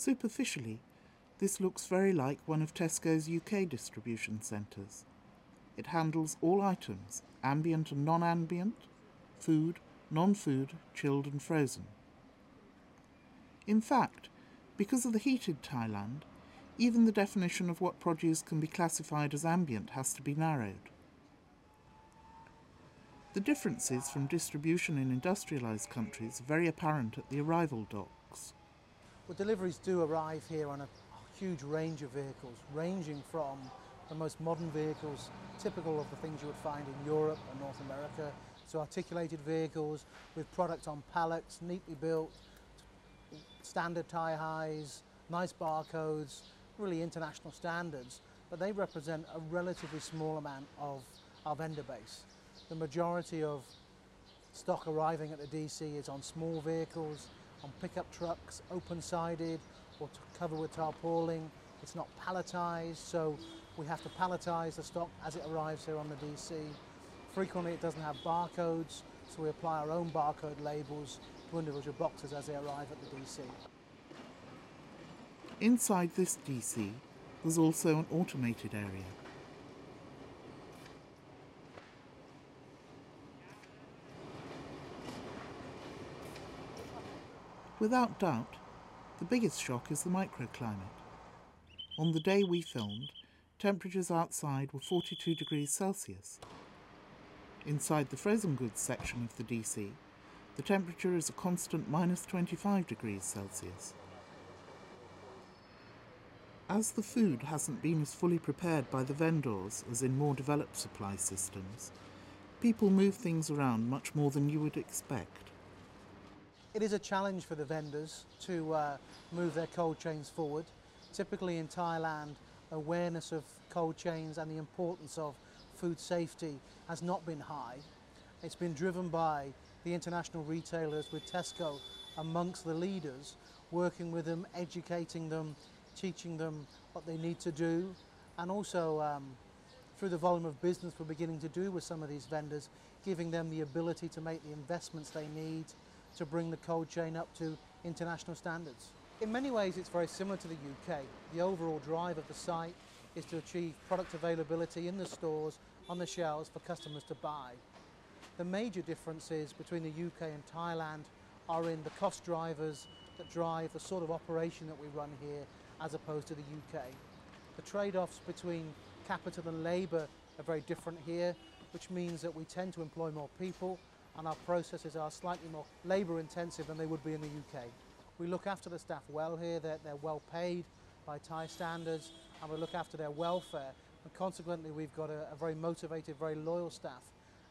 Superficially, this looks very like one of Tesco's UK distribution centres. It handles all items, ambient and non ambient, food, non food, chilled and frozen. In fact, because of the heated Thailand, even the definition of what produce can be classified as ambient has to be narrowed. The differences from distribution in industrialised countries are very apparent at the arrival docks. Well, deliveries do arrive here on a huge range of vehicles, ranging from the most modern vehicles, typical of the things you would find in Europe and North America, to articulated vehicles with products on pallets, neatly built, standard tie highs, nice barcodes, really international standards, but they represent a relatively small amount of our vendor base. The majority of stock arriving at the DC is on small vehicles, on pickup trucks, open-sided or covered with tarpaulin. It's not palletized, so we have to palletize the stock as it arrives here on the DC. Frequently it doesn't have barcodes, so we apply our own barcode labels to individual boxes as they arrive at the DC. Inside this DC, there's also an automated area. Without doubt, the biggest shock is the microclimate. On the day we filmed, temperatures outside were 42 degrees Celsius. Inside the frozen goods section of the DC, the temperature is a constant minus 25 degrees Celsius. As the food hasn't been as fully prepared by the vendors as in more developed supply systems, people move things around much more than you would expect. It is a challenge for the vendors to uh, move their cold chains forward. Typically in Thailand, awareness of cold chains and the importance of food safety has not been high. It's been driven by the international retailers with Tesco amongst the leaders, working with them, educating them, teaching them what they need to do, and also um, through the volume of business we're beginning to do with some of these vendors, giving them the ability to make the investments they need to bring the cold chain up to international standards. In many ways it's very similar to the UK. The overall drive of the site is to achieve product availability in the stores, on the shelves for customers to buy. The major differences between the UK and Thailand are in the cost drivers that drive the sort of operation that we run here as opposed to the UK. The trade-offs between capital and labour are very different here, which means that we tend to employ more people and our processes are slightly more labour intensive than they would be in the UK. We look after the staff well here, they're, they're well paid by Thai standards and we look after their welfare and consequently we've got a, a very motivated, very loyal staff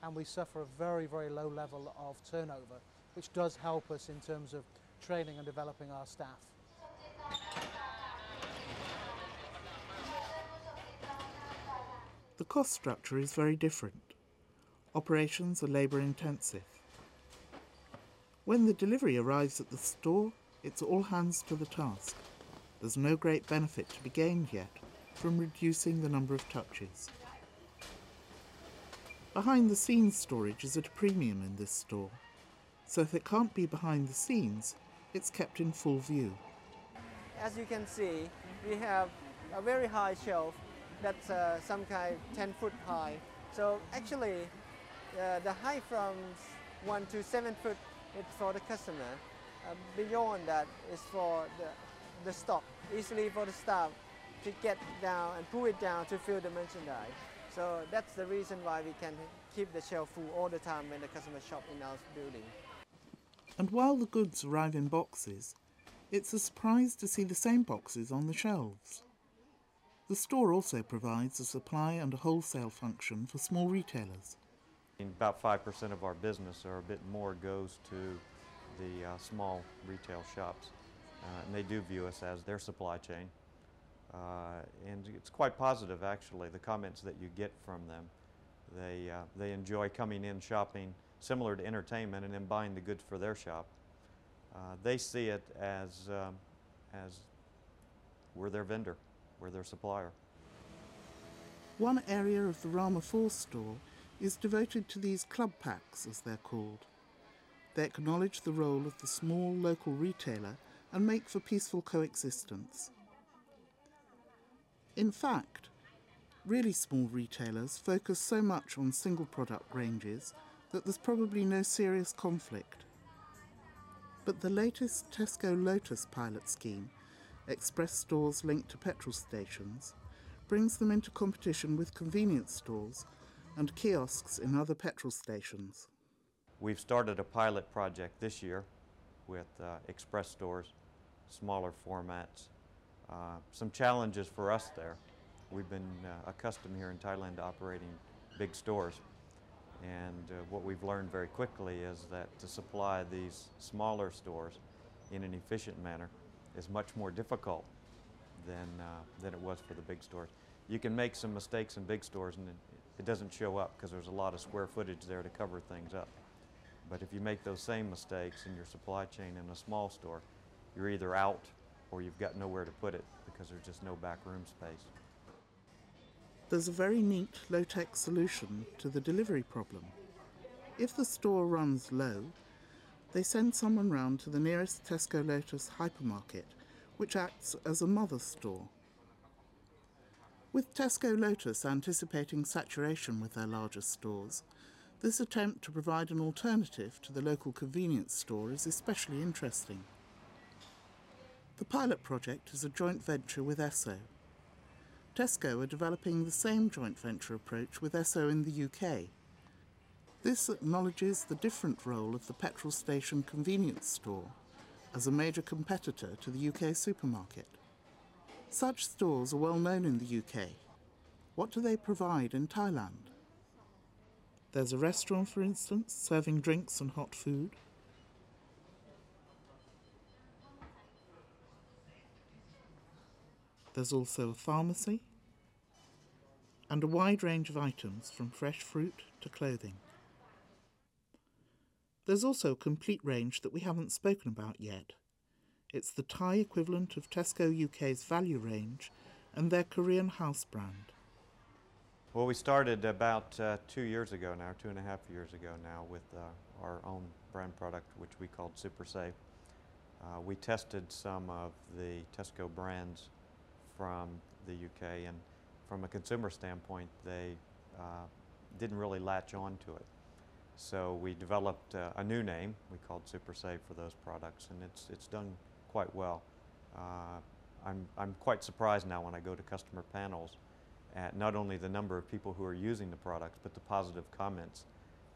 and we suffer a very, very low level of turnover, which does help us in terms of training and developing our staff. The cost structure is very different. Operations are labour intensive. When the delivery arrives at the store, it's all hands to the task. There's no great benefit to be gained yet from reducing the number of touches. Behind the scenes storage is at a premium in this store, so if it can't be behind the scenes, it's kept in full view. As you can see, we have a very high shelf that's uh, some kind 10 foot high. So actually, uh, the height from 1 to 7 foot is for the customer. Uh, beyond that is for the, the stock, easily for the staff to get down and pull it down to fill the merchandise. So that's the reason why we can keep the shelf full all the time when the customer shop in our building. And while the goods arrive in boxes, it's a surprise to see the same boxes on the shelves. The store also provides a supply and a wholesale function for small retailers. About 5% of our business or a bit more goes to the uh, small retail shops. Uh, and they do view us as their supply chain. Uh, and it's quite positive actually, the comments that you get from them. They, uh, they enjoy coming in shopping similar to entertainment and then buying the goods for their shop. Uh, they see it as, um, as we're their vendor, we're their supplier. One area of the Rama 4 store is devoted to these club packs, as they're called. They acknowledge the role of the small local retailer and make for peaceful coexistence. In fact, really small retailers focus so much on single product ranges that there's probably no serious conflict. But the latest Tesco Lotus pilot scheme, express stores linked to petrol stations, brings them into competition with convenience stores and kiosks in other petrol stations. We've started a pilot project this year with uh, express stores, smaller formats. Uh, some challenges for us there. We've been uh, accustomed here in Thailand to operating big stores. And uh, what we've learned very quickly is that to supply these smaller stores in an efficient manner is much more difficult than, uh, than it was for the big stores. You can make some mistakes in big stores and it, doesn't show up because there's a lot of square footage there to cover things up. But if you make those same mistakes in your supply chain in a small store, you're either out or you've got nowhere to put it because there's just no back room space. There's a very neat low tech solution to the delivery problem. If the store runs low, they send someone round to the nearest Tesco Lotus hypermarket, which acts as a mother store. With Tesco Lotus anticipating saturation with their largest stores, this attempt to provide an alternative to the local convenience store is especially interesting. The pilot project is a joint venture with Esso. Tesco are developing the same joint venture approach with Esso in the UK. This acknowledges the different role of the petrol station convenience store as a major competitor to the UK supermarket. Such stores are well known in the UK. What do they provide in Thailand? There's a restaurant, for instance, serving drinks and hot food. There's also a pharmacy and a wide range of items from fresh fruit to clothing. There's also a complete range that we haven't spoken about yet. It's the Thai equivalent of Tesco UK's value range and their Korean house brand. Well, we started about uh, two years ago now, two and a half years ago now, with uh, our own brand product, which we called Super Save. Uh, we tested some of the Tesco brands from the UK, and from a consumer standpoint, they uh, didn't really latch on to it. So we developed uh, a new name we called Super Save for those products, and it's it's done quite well. Uh, I'm I'm quite surprised now when I go to customer panels at not only the number of people who are using the products, but the positive comments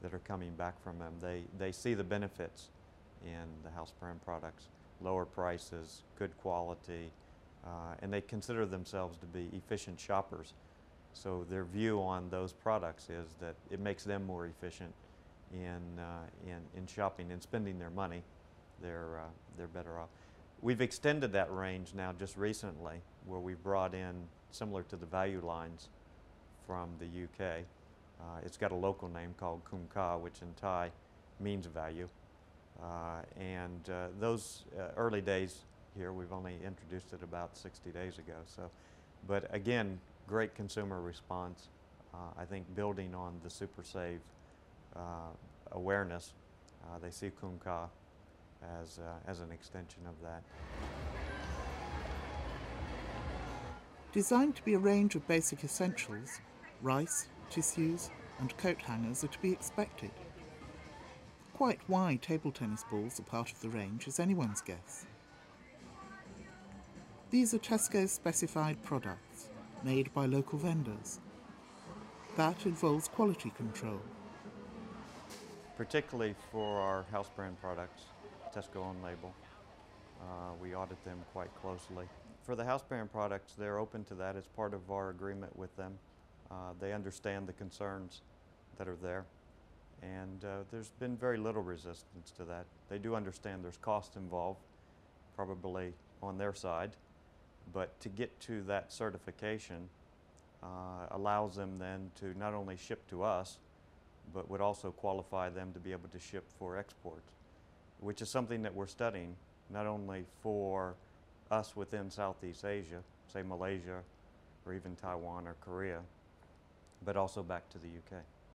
that are coming back from them. They, they see the benefits in the house brand products, lower prices, good quality, uh, and they consider themselves to be efficient shoppers. So their view on those products is that it makes them more efficient in, uh, in, in shopping and spending their money. They're, uh, they're better off. We've extended that range now just recently where we've brought in similar to the value lines from the UK. Uh, it's got a local name called Kumka, which in Thai means value. Uh, and uh, those uh, early days here, we've only introduced it about 60 days ago. So, but again, great consumer response. Uh, I think building on the Super Save uh, awareness, they see Kumka as, uh, as an extension of that. Designed to be a range of basic essentials, rice, tissues, and coat hangers are to be expected. Quite why table tennis balls are part of the range is anyone's guess. These are Tesco's specified products, made by local vendors. That involves quality control. Particularly for our house brand products, Tesco on label, uh, we audit them quite closely. For the house brand products, they're open to that as part of our agreement with them. Uh, they understand the concerns that are there. And uh, there's been very little resistance to that. They do understand there's cost involved, probably on their side. But to get to that certification uh, allows them then to not only ship to us, but would also qualify them to be able to ship for export, which is something that we're studying, not only for us within Southeast Asia, say Malaysia or even Taiwan or Korea, but also back to the UK.